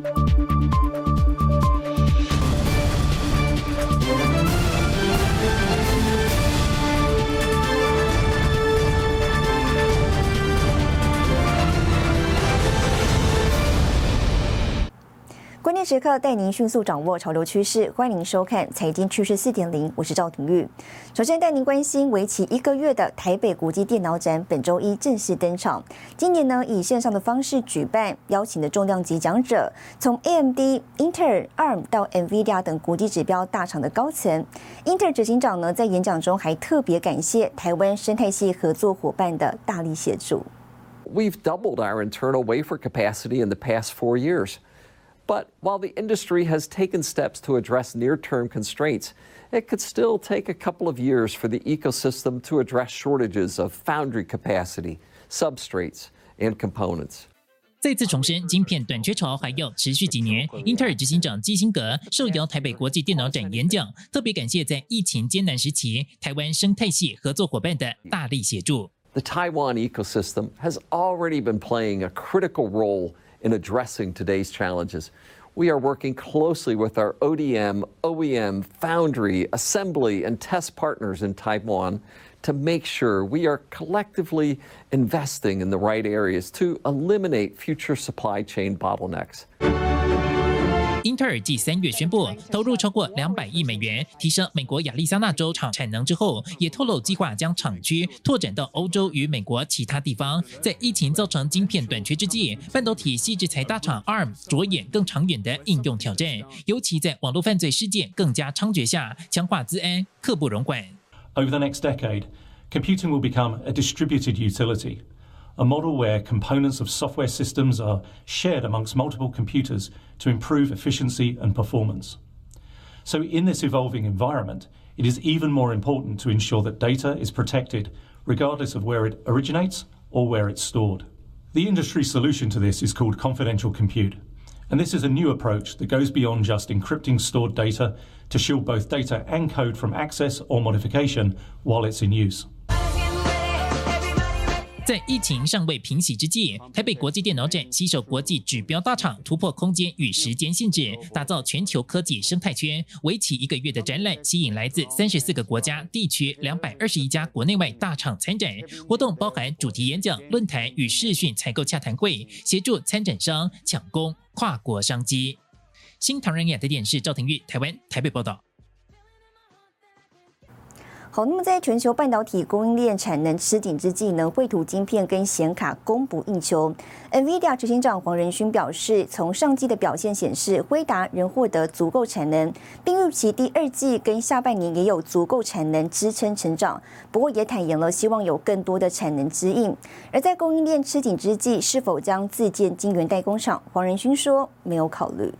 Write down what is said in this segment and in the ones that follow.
关时刻带您迅速掌握潮流趋势，欢迎收看《财经趋势四点零》，我是赵廷玉。首先带您关心，为期一个月的台北国际电脑展本周一正式登场。今年呢以线上的方式举办，邀请的重量级讲者从 AMD、Intel、ARM 到 NVIDIA 等国际指标大厂的高层。Intel 执行长呢在演讲中还特别感谢台湾生态系合作伙伴的大力协助。We've doubled our internal wafer capacity in the past four years. But while the industry has taken steps to address near term constraints, it could still take a couple of years for the ecosystem to address shortages of foundry capacity, substrates, and components. 再次重申，晶片短缺潮还要持续几年。英特尔执行长基辛格受邀台北国际电脑展演讲，特别感谢在疫情艰难时期台湾生态系合作伙伴的大力协助。The Taiwan ecosystem has already been playing a critical role in addressing today's challenges. We are working closely with our ODM, OEM, foundry, assembly, and test partners in Taiwan to make sure we are collectively investing in the right areas to eliminate future supply chain bottlenecks. 英特尔继三月宣布投入超过两百亿美元提升美国亚利桑那州厂产能之后，也透露计划将厂区拓展到欧洲与美国其他地方。在疫情造成晶片短缺之际，半导体细制材大厂 ARM 着眼更长远的应用挑战，尤其在网络犯罪事件更加猖獗下，强化资安，刻不容缓。Over the next decade, computing will become a distributed utility. A model where components of software systems are shared amongst multiple computers to improve efficiency and performance. So, in this evolving environment, it is even more important to ensure that data is protected regardless of where it originates or where it's stored. The industry solution to this is called confidential compute. And this is a new approach that goes beyond just encrypting stored data to shield both data and code from access or modification while it's in use. 在疫情尚未平息之际，台北国际电脑展携手国际指标大厂，突破空间与时间限制，打造全球科技生态圈。为期一个月的展览，吸引来自三十四个国家地区两百二十一家国内外大厂参展。活动包含主题演讲、论坛与视讯采购洽谈会，协助参展商抢攻跨国商机。新唐人亚的电视赵廷玉，台湾台北报道。好，那么在全球半导体供应链产能吃紧之际呢，绘图晶片跟显卡供不应求。NVIDIA 执行长黄仁勋表示，从上季的表现显示，辉达仍获得足够产能，并预期第二季跟下半年也有足够产能支撑成长。不过也坦言了，希望有更多的产能支应。而在供应链吃紧之际，是否将自建晶圆代工厂？黄仁勋说，没有考虑。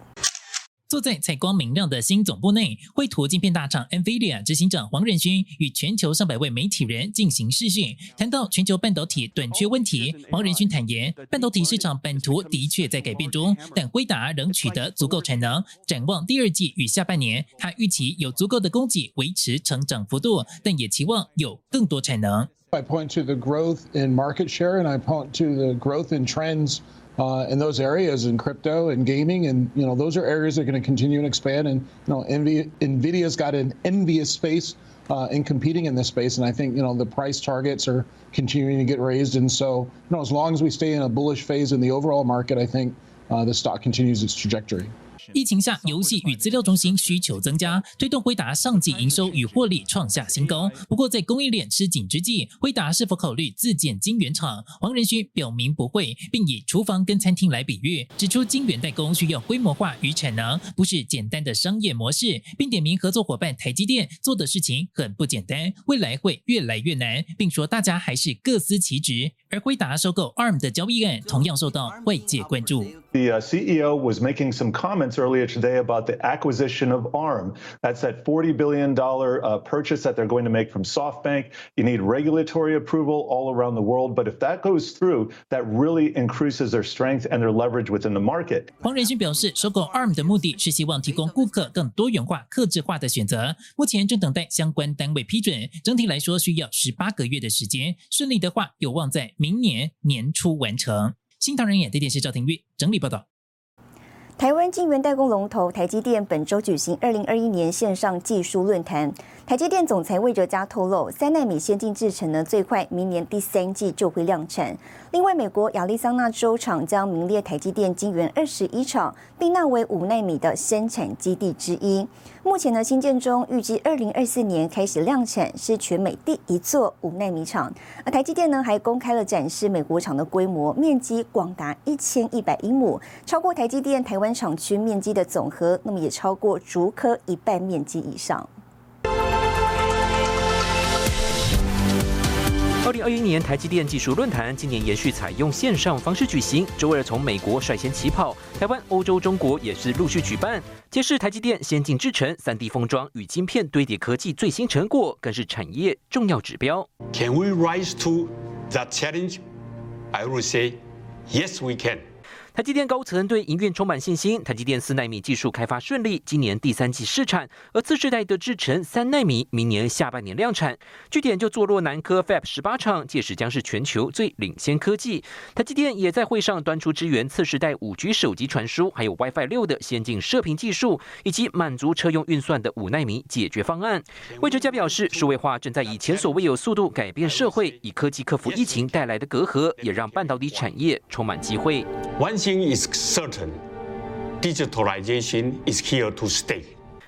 坐在采光明亮的新总部内，绘图镜片大厂 NVIDIA 执行长黄仁勋与全球上百位媒体人进行视讯，谈到全球半导体短缺问题。黄仁勋坦言，半导体市场版图的确在改变中，但辉达仍取得足够产能。展望第二季与下半年，他预期有足够的供给维持成长幅度，但也期望有更多产能。I point to the growth in market share, and I point to the growth in trends. Uh, in those areas in crypto and gaming. And, you know, those are areas that are going to continue and expand. And, you know, NV- NVIDIA's got an envious space uh, in competing in this space. And I think, you know, the price targets are continuing to get raised. And so, you know, as long as we stay in a bullish phase in the overall market, I think uh, the stock continues its trajectory. 疫情下，游戏与资料中心需求增加，推动辉达上季营收与获利创下新高。不过，在供应链吃紧之际，辉达是否考虑自建晶圆厂？黄仁勋表明不会，并以厨房跟餐厅来比喻，指出晶圆代工需要规模化与产能，不是简单的商业模式，并点名合作伙伴台积电做的事情很不简单，未来会越来越难，并说大家还是各司其职。而辉达收购 ARM 的交易案同样受到外界关注。The CEO was making some comments earlier today about the acquisition of ARM. That's that $40 billion uh, purchase that they're going to make from SoftBank. You need regulatory approval all around the world, but if that goes through, that really increases their strength and their leverage within the market. 黄仁勋表示，收购 ARM 的目的是希望提供顾客更多元化、克制化的选择。目前正等待相关单位批准，整体来说需要十八个月的时间。顺利的话，有望在明年年初完成。新唐人演的电视赵廷玉整理报道。 台湾晶圆代工龙头台积电本周举行二零二一年线上技术论坛。台积电总裁魏哲嘉透露，三纳米先进制程呢，最快明年第三季就会量产。另外，美国亚利桑那州厂将名列台积电晶圆二十一厂，并纳为五纳米的生产基地之一。目前呢，新建中预计二零二四年开始量产，是全美第一座五纳米厂。而台积电呢，还公开了展示美国厂的规模，面积广达一千一百英亩，超过台积电台湾厂区面积的总和，那么也超过竹科一半面积以上。二零二一年台积电技术论坛今年延续采用线上方式举行。周二从美国率先起跑，台湾、欧洲、中国也是陆续举办，揭示台积电先进制程、三 D 封装与晶片堆叠科技最新成果，更是产业重要指标。Can we rise to that challenge? I will say, yes, we can. 台积电高层对营运充满信心。台积电四纳米技术开发顺利，今年第三季试产，而次世代的制程三纳米明年下半年量产。据点就坐落南科 Fab 十八厂，届时将是全球最领先科技。台积电也在会上端出支援次世代五 G 手机传输，还有 WiFi 六的先进射频技术，以及满足车用运算的五纳米解决方案。魏哲嘉表示，数位化正在以前所未有速度改变社会，以科技克服疫情带来的隔阂，也让半导体产业充满机会。Thing is certain digitalization is here to stay.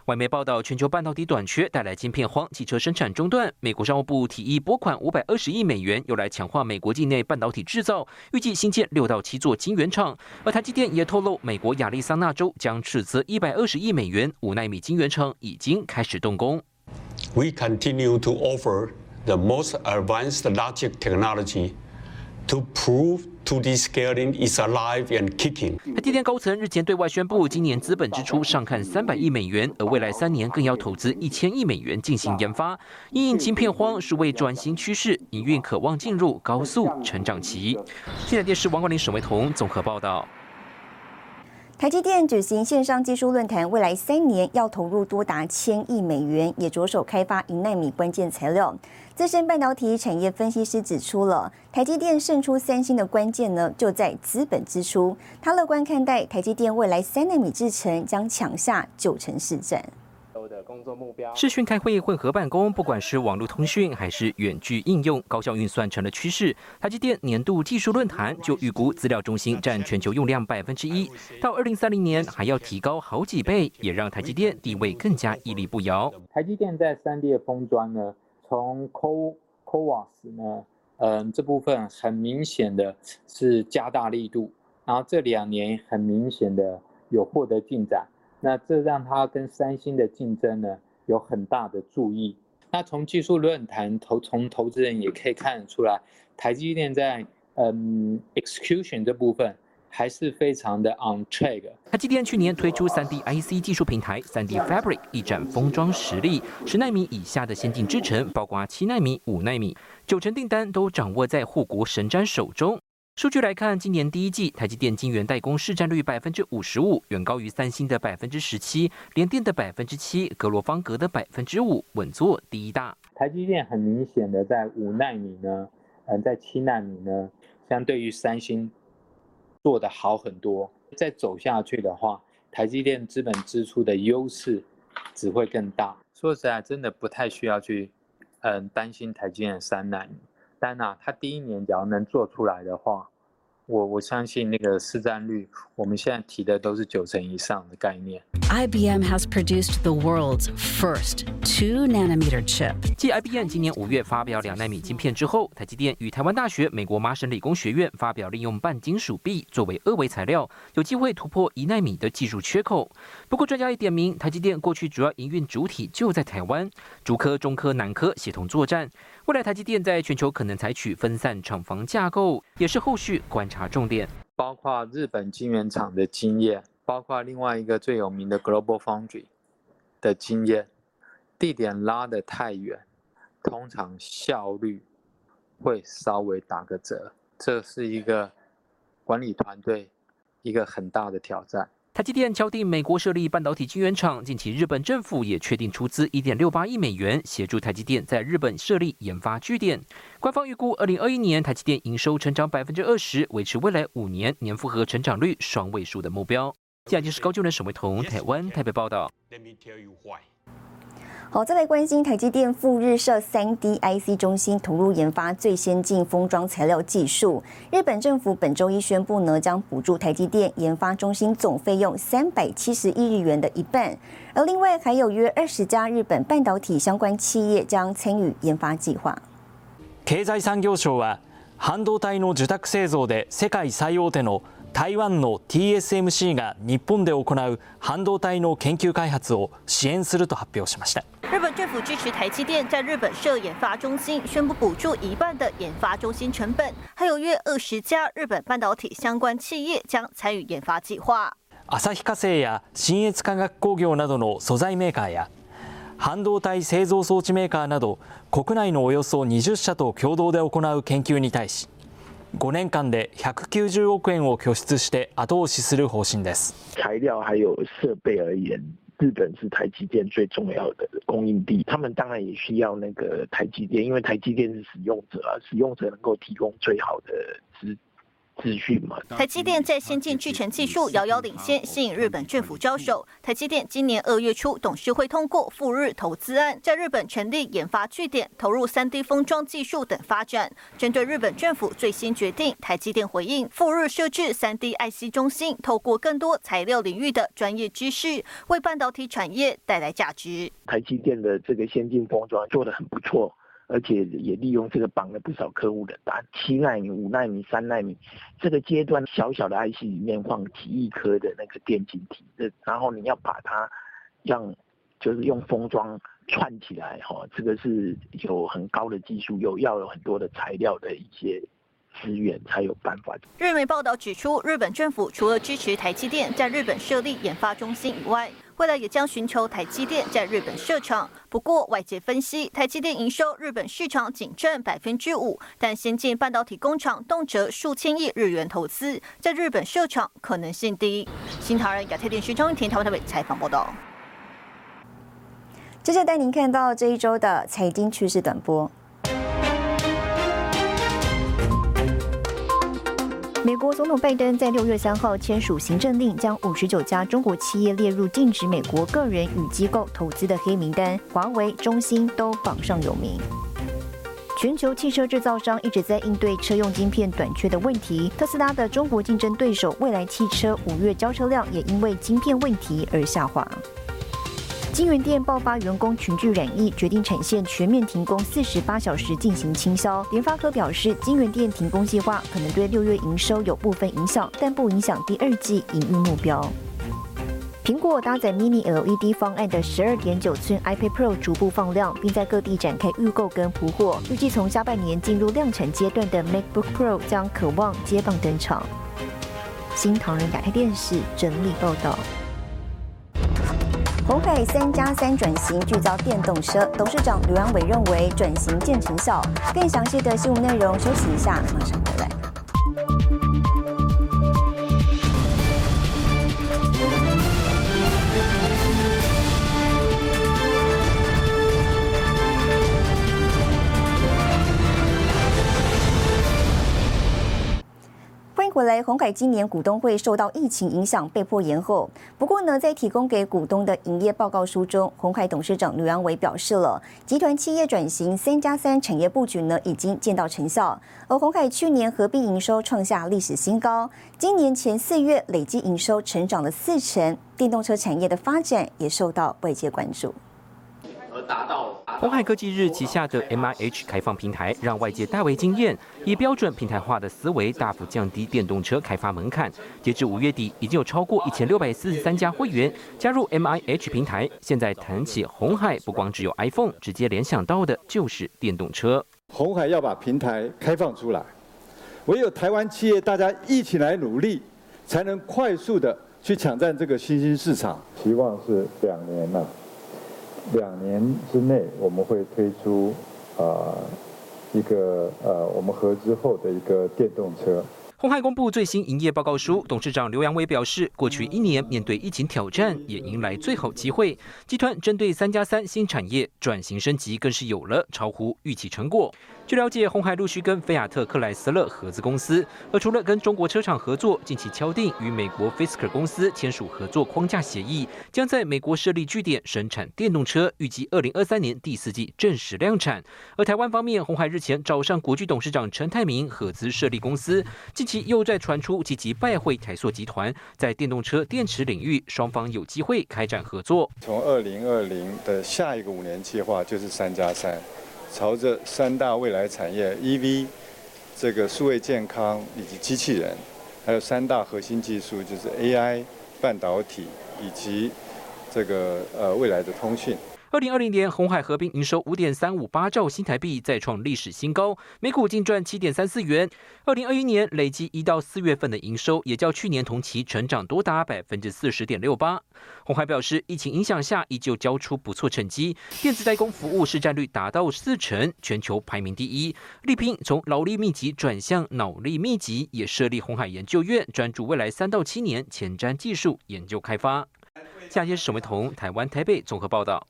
外媒报道，全球半导体短缺带来晶片荒，汽车生产中断。美国商务部提议拨款五百二十亿美元，用来强化美国境内半导体制造，预计新建六到七座晶圆厂。而台积电也透露，美国亚利桑那州将斥资一百二十亿美元，五纳米晶圆厂已经开始动工。We continue to offer the most advanced logic technology to prove. To the scaling is alive and kicking。台积电高层日前对外宣布，今年资本支出上看三百亿美元，而未来三年更要投资一千亿美元进行研发。因应晶片荒是为转型趋势，营运渴望进入高速成长期。现在电视王冠林、沈维彤综合报道。台积电举行线上技术论坛，未来三年要投入多达千亿美元，也着手开发一纳米关键材料。资深半导体产业分析师指出了台积电胜出三星的关键呢，就在资本支出。他乐观看待台积电未来三纳米制程将抢下九成市占。的工作目标。视讯开会、混合办公，不管是网络通讯还是远距应用，高效运算成了趋势。台积电年度技术论坛就预估资料中心占全球用量百分之一，到二零三零年还要提高好几倍，也让台积电地位更加屹立不摇。台积电在三 D 的封装呢？从 Co CoWAS 呢，嗯，这部分很明显的是加大力度，然后这两年很明显的有获得进展，那这让它跟三星的竞争呢有很大的注意。那从技术论坛投从投资人也可以看得出来，台积电在嗯 execution 这部分。还是非常的 on track。台积电去年推出 3D IC 技术平台 3D Fabric，一展封装实力。十纳米以下的先进制程，包括七纳米、五纳米，九成订单都掌握在护国神瞻手中。数据来看，今年第一季台积电晶圆代工市占率百分之五十五，远高于三星的百分之十七，联电的百分之七，格罗方格的百分之五，稳坐第一大。台积电很明显的在五纳米呢，嗯，在七纳米呢，相对于三星。做得好很多，再走下去的话，台积电资本支出的优势只会更大。说实在，真的不太需要去，嗯，担心台积电三难。但呐，它第一年只要能做出来的话。我我相信那个市占率，我们现在提的都是九成以上的概念。IBM has produced the world's first two nanometer chip。继 IBM 今年五月发表两纳米晶片之后，台积电与台湾大学、美国麻省理工学院发表利用半金属壁作为二维材料，有机会突破一纳米的技术缺口。不过专家也点名，台积电过去主要营运主体就在台湾，主科、中科、南科协同作战。未来台积电在全球可能采取分散厂房架构，也是后续观察重点。包括日本晶圆厂的经验，包括另外一个最有名的 Global Foundry 的经验，地点拉得太远，通常效率会稍微打个折，这是一个管理团队一个很大的挑战。台积电敲定美国设立半导体晶圆厂，近期日本政府也确定出资一点六八亿美元，协助台积电在日本设立研发据点。官方预估，二零二一年台积电营收成长百分之二十，维持未来五年年复合成长率双位数的目标。下就是高就能沈维彤，台湾台北报道。好，再来关心台积电赴日设三 D IC 中心，投入研发最先进封装材料技术。日本政府本周一宣布呢，将补助台积电研发中心总费用三百七十亿日元的一半，而另外还有约二十家日本半导体相关企业将参与研发计划。経済産業省は半導体の受託製造で世界最大手の 台湾の TSMC が日本で行う半導体の研究開発を支援すると発表しました。日本政府支持台积电在日本设研发中心，宣布补助一半的研发中心成本，还有约二十家日本半导体相关企业将参与研发计划。旭化成や新越化学工業などの素材メーカーや半導体製造装置メーカーなど国内のおよそ20社と共同で行う研究に対し5年間で190億円を拠出して後押しする方針です。材料还有设备而言日本是台积电最重要的供应地，他们当然也需要那个台积电，因为台积电是使用者啊，使用者能够提供最好的资资讯嘛。台积电在先进制程技术遥遥领先，吸引日本政府招手。台积电今年二月初，董事会通过赴日投资案，在日本成立研发据点，投入三 D 封装技术等发展。针对日本政府最新决定，台积电回应赴日设置三 D IC 中心，透过更多材料领域的专业知识，为半导体产业带来价值。台积电的这个先进封装做得很不错。而且也利用这个绑了不少客户的单，七纳米、五纳米、三纳米，这个阶段小小的 IC 里面放几亿颗的那个电晶体，然后你要把它让就是用封装串起来，哈，这个是有很高的技术，有要有很多的材料的一些。资源才有办法。日媒报道指出，日本政府除了支持台积电在日本设立研发中心以外，未来也将寻求台积电在日本设厂。不过，外界分析，台积电营收日本市场仅占百分之五，但先进半导体工厂动辄数千亿日元投资，在日本设厂可能性低。新唐人亚太电视张玉婷台湾台北采访报道。接着带您看到这一周的财经趋势短波。美国总统拜登在六月三号签署行政令，将五十九家中国企业列入禁止美国个人与机构投资的黑名单，华为、中兴都榜上有名。全球汽车制造商一直在应对车用晶片短缺的问题，特斯拉的中国竞争对手蔚来汽车五月交车量也因为晶片问题而下滑。金源店爆发员工群聚染疫，决定产线全面停工四十八小时进行清消。联发科表示，金源店停工计划可能对六月营收有部分影响，但不影响第二季营运目标。苹果搭载 Mini LED 方案的十二点九寸 iPad Pro 逐步放量，并在各地展开预购跟铺货。预计从下半年进入量产阶段的 MacBook Pro 将渴望接棒登场。新唐人亚太电视整理报道。红海三加三转型聚焦电动车，董事长刘阳伟认为转型见成效。更详细的新闻内容，休息一下，马上回来。回来，红海今年股东会受到疫情影响，被迫延后。不过呢，在提供给股东的营业报告书中，红海董事长刘阳伟表示了，集团企业转型三加三产业布局呢已经见到成效。而红海去年合并营收创下历史新高，今年前四月累计营收成长了四成，电动车产业的发展也受到外界关注。而达到红海科技日旗下的 MIH 开放平台，让外界大为惊艳。以标准平台化的思维，大幅降低电动车开发门槛。截至五月底，已经有超过一千六百四十三家会员加入 MIH 平台。现在谈起红海，不光只有 iPhone，直接联想到的就是电动车。红海要把平台开放出来，唯有台湾企业大家一起来努力，才能快速的去抢占这个新兴市场。希望是两年了。两年之内，我们会推出呃一个呃我们合资后的一个电动车。鸿海公布最新营业报告书，董事长刘扬伟表示，过去一年面对疫情挑战，也迎来最好机会。集团针对三加三新产业转型升级，更是有了超乎预期成果。据了解，鸿海陆续跟菲亚特克莱斯勒合资公司，而除了跟中国车厂合作，近期敲定与美国 Fisker 公司签署合作框架协议，将在美国设立据点生产电动车，预计二零二三年第四季正式量产。而台湾方面，鸿海日前找上国巨董事长陈泰明合资设立公司，近期又在传出积极拜会台塑集团，在电动车电池领域，双方有机会开展合作。从二零二零的下一个五年计划就是三加三。朝着三大未来产业 EV、这个数位健康以及机器人，还有三大核心技术，就是 AI、半导体以及这个呃未来的通讯。二零二零年，红海合并营收五点三五八兆新台币，再创历史新高，每股净赚七点三四元。二零二一年累计一到四月份的营收，也较去年同期成长多达百分之四十点六八。红海表示，疫情影响下依旧交出不错成绩，电子代工服务市占率达到四成，全球排名第一。力拼从劳力密集转向脑力密集，也设立红海研究院，专注未来三到七年前瞻技术研究开发。下节是沈维彤，台湾台北综合报道。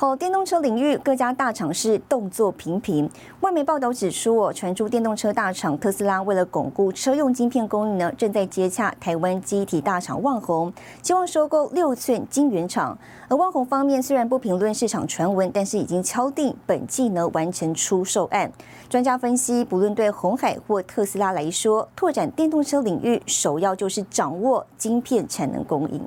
好，电动车领域各家大厂是动作频频。外媒报道指出，哦，传出电动车大厂特斯拉为了巩固车用晶片供应呢，正在接洽台湾机体大厂旺宏，希望收购六寸晶圆厂。而旺宏方面虽然不评论市场传闻，但是已经敲定本季呢完成出售案。专家分析，不论对红海或特斯拉来说，拓展电动车领域首要就是掌握晶片产能供应。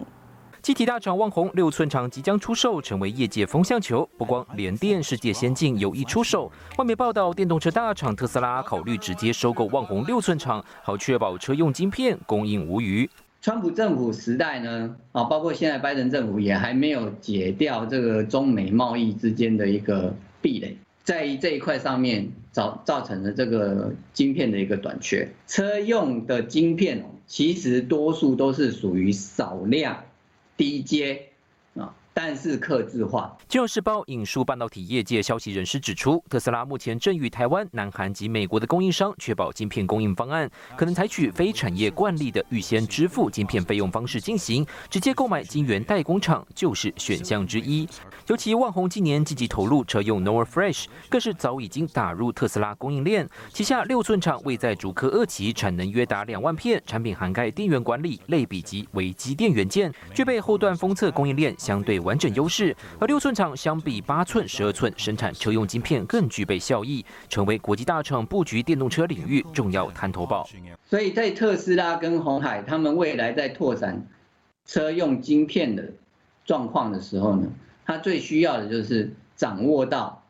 机体大厂旺宏六寸厂即将出售，成为业界风向球。不光联电世界先进有意出售，外媒报道，电动车大厂特斯拉考虑直接收购旺宏六寸厂，好确保车用晶片供应无虞。川普政府时代呢，啊，包括现在拜登政府也还没有解掉这个中美贸易之间的一个壁垒，在这一块上面造造成了这个晶片的一个短缺。车用的晶片其实多数都是属于少量。低阶。但是刻字化。金融时报引述半导体业界消息人士指出，特斯拉目前正与台湾、南韩及美国的供应商确保晶片供应方案，可能采取非产业惯例的预先支付晶片费用方式进行，直接购买晶圆代工厂就是选项之一。尤其万宏今年积极投入车用 Nor Fresh，更是早已经打入特斯拉供应链，旗下六寸厂位在竹科二期，产能约达两万片，产品涵盖电源管理、类比及微机电元件，具备后段封测供应链相对。完整优势，而六寸厂相比八寸、十二寸生产车用晶片更具备效益，成为国际大厂布局电动车领域重要滩头宝。所以在特斯拉跟红海他们未来在拓展车用晶片的状况的时候呢，它最需要的就是掌握到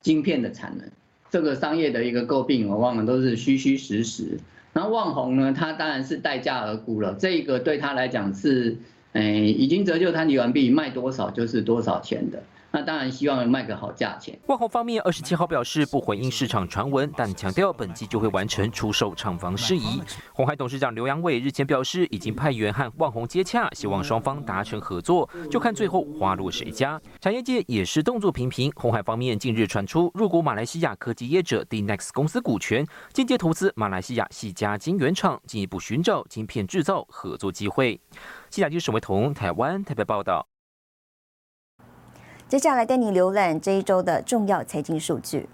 晶片的产能。这个商业的一个诟病，我忘了都是虚虚实实。然后旺宏呢，它当然是待价而沽了，这个对他来讲是。哎，已经折旧摊提完毕，卖多少就是多少钱的。那当然希望卖个好价钱。万宏方面二十七号表示不回应市场传闻，但强调本季就会完成出售厂房事宜。红海董事长刘扬伟日前表示，已经派员和万宏接洽，希望双方达成合作，就看最后花落谁家。产业界也是动作频频。红海方面近日传出入股马来西亚科技业者 Dnex 公司股权，间接投资马来西亚系家晶圆厂，进一步寻找晶片制造合作机会。记者记沈维彤，台湾台北报道。接下来带你浏览这一周的重要财经数据。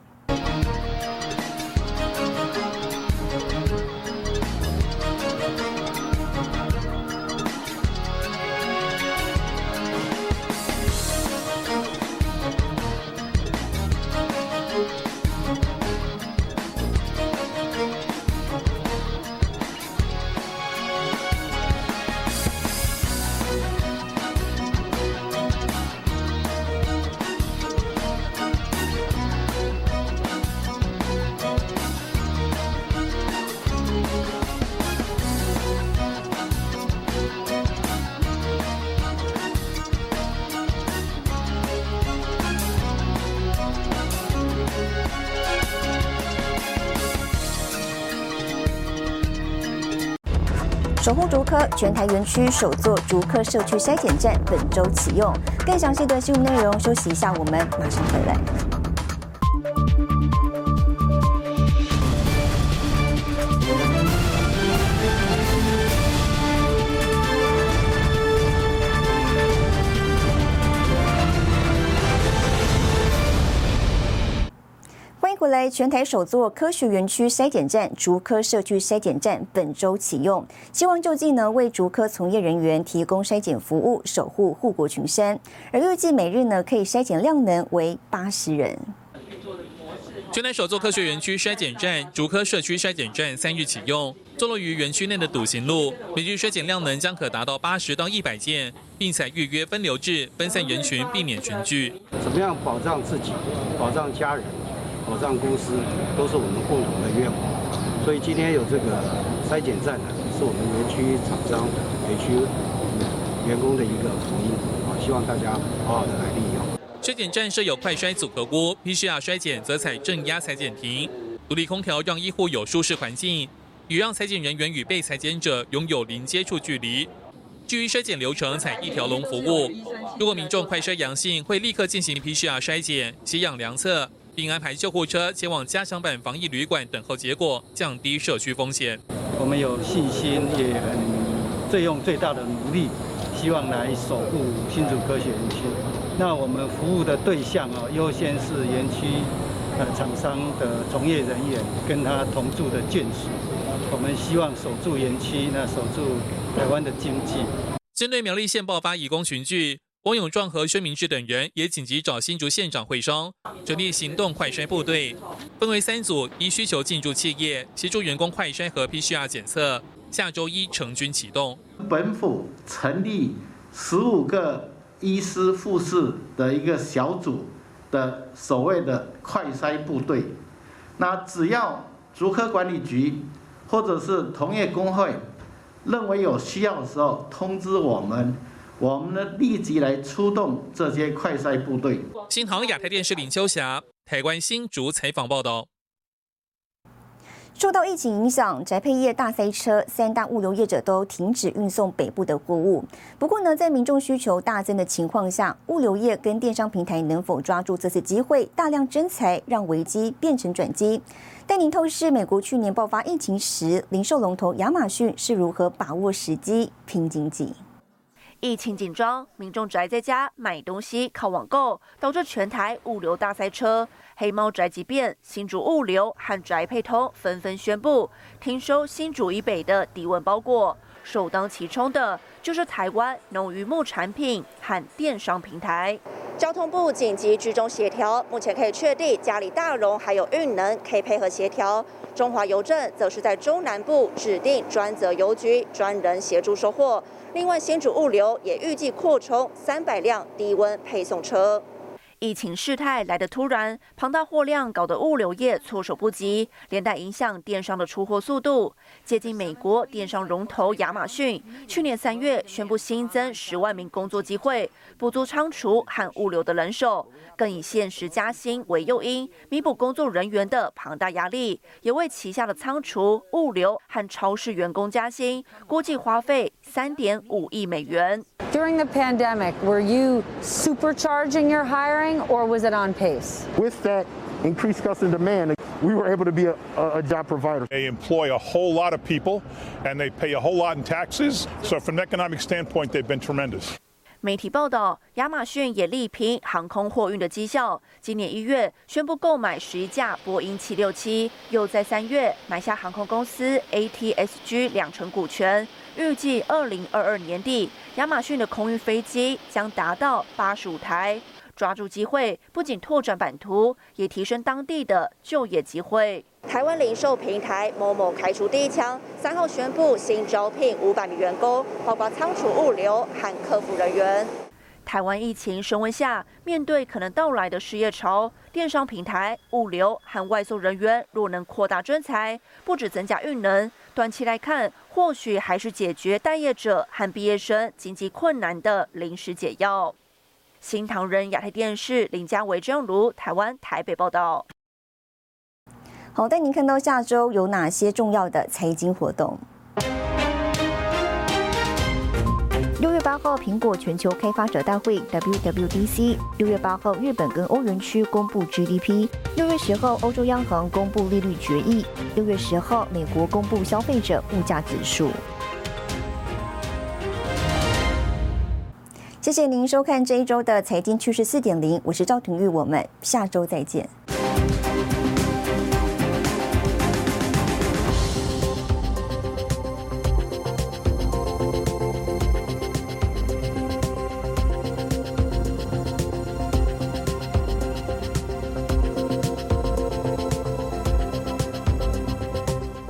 守护竹科全台园区首座竹科社区筛检站本周启用。更详细的新闻内容，休息一下，我们马上回来。来，全台首座科学园区筛检站——竹科社区筛检站本周启用，希望就近呢为竹科从业人员提供筛检服务，守护护国群山。而预计每日呢可以筛检量能为八十人。全台首座科学园区筛检站——竹科社区筛检站三日启用，坐落于园区内的笃行路，每日筛检量能将可达到八十到一百件，并采预约分流制，分散人群，避免群聚。怎么样保障自己、保障家人？保障公司都是我们共同的愿望，所以今天有这个筛检站呢，是我们园区厂商、园区员工的一个福音啊！希望大家好好的来利用。筛检站设有快筛组合锅，PCR 筛检则采正压裁剪亭，独立空调让医护有舒适环境，也让裁剪人员与被裁剪者拥有零接触距离。至于筛检流程，采一条龙服务，如果民众快筛阳性，会立刻进行 PCR 筛检、血氧量测。并安排救护车前往加强版防疫旅馆等候结果，降低社区风险。我们有信心，也很最用最大的努力，希望来守护新竹科学园区。那我们服务的对象啊，优先是园区呃厂商的从业人员跟他同住的眷属。我们希望守住园区，那守住台湾的经济。针对苗栗县爆发移工群聚。王永壮和薛明志等人也紧急找新竹县长会商，成立行动快筛部队，分为三组，依需求进驻企业，协助员工快筛和 PCR 检测。下周一成军启动。本府成立十五个医师、护士的一个小组的所谓的快筛部队，那只要竹科管理局或者是同业工会认为有需要的时候，通知我们。我们呢，立即来出动这些快筛部队。新唐亚太电视林秋霞，台湾新竹采访报道。受到疫情影响，宅配业大塞车，三大物流业者都停止运送北部的货物。不过呢，在民众需求大增的情况下，物流业跟电商平台能否抓住这次机会，大量增财，让危机变成转机？带您透视美国去年爆发疫情时，零售龙头亚马逊是如何把握时机拼经济。疫情紧张，民众宅在家买东西靠网购，导致全台物流大塞车。黑猫宅急便，新竹物流和宅配通纷纷宣布停收新竹以北的低温包裹，首当其冲的就是台湾农渔牧产品和电商平台。交通部紧急居中协调，目前可以确定嘉里大荣还有运能可以配合协调。中华邮政则是在中南部指定专责邮局，专人协助收货。另外，先主物流也预计扩充三百辆低温配送车。疫情事态来得突然，庞大货量搞得物流业措手不及，连带影响电商的出货速度。接近美国电商龙头亚马逊，去年三月宣布新增十万名工作机会，补足仓储和物流的人手，更以限时加薪为诱因，弥补工作人员的庞大压力，也为旗下的仓储、物流和超市员工加薪，估计花费三点五亿美元。During the pandemic, were you supercharging your hiring or was it on pace? With that increased customer demand, we were able to be a, a, job provider. They employ a whole lot of people and they pay a whole lot in taxes. So, from an economic standpoint, they've been tremendous. 媒体报道，亚马逊也力拼航空货运的绩效。今年一月宣布购买十一架波音七六七，又在三月买下航空公司 ATSG 两成股权。预计二零二二年底，亚马逊的空运飞机将达到八十五台。抓住机会，不仅拓展版图，也提升当地的就业机会。台湾零售平台某某开出第一枪，三号宣布新招聘五百名员工，包括仓储、物流和客服人员。台湾疫情升温下，面对可能到来的失业潮，电商平台、物流和外送人员若能扩大专才，不止增加运能，短期来看，或许还是解决待业者和毕业生经济困难的临时解药。新唐人亚太电视林家维、张如台湾台北报道。好，带您看到下周有哪些重要的财经活动。六月八号，苹果全球开发者大会 （WWDC）。六月八号，日本跟欧元区公布 GDP。六月十号，欧洲央行公布利率决议。六月十号，美国公布消费者物价指数。谢谢您收看这一周的财经趋势四点零，我是赵廷玉，我们下周再见。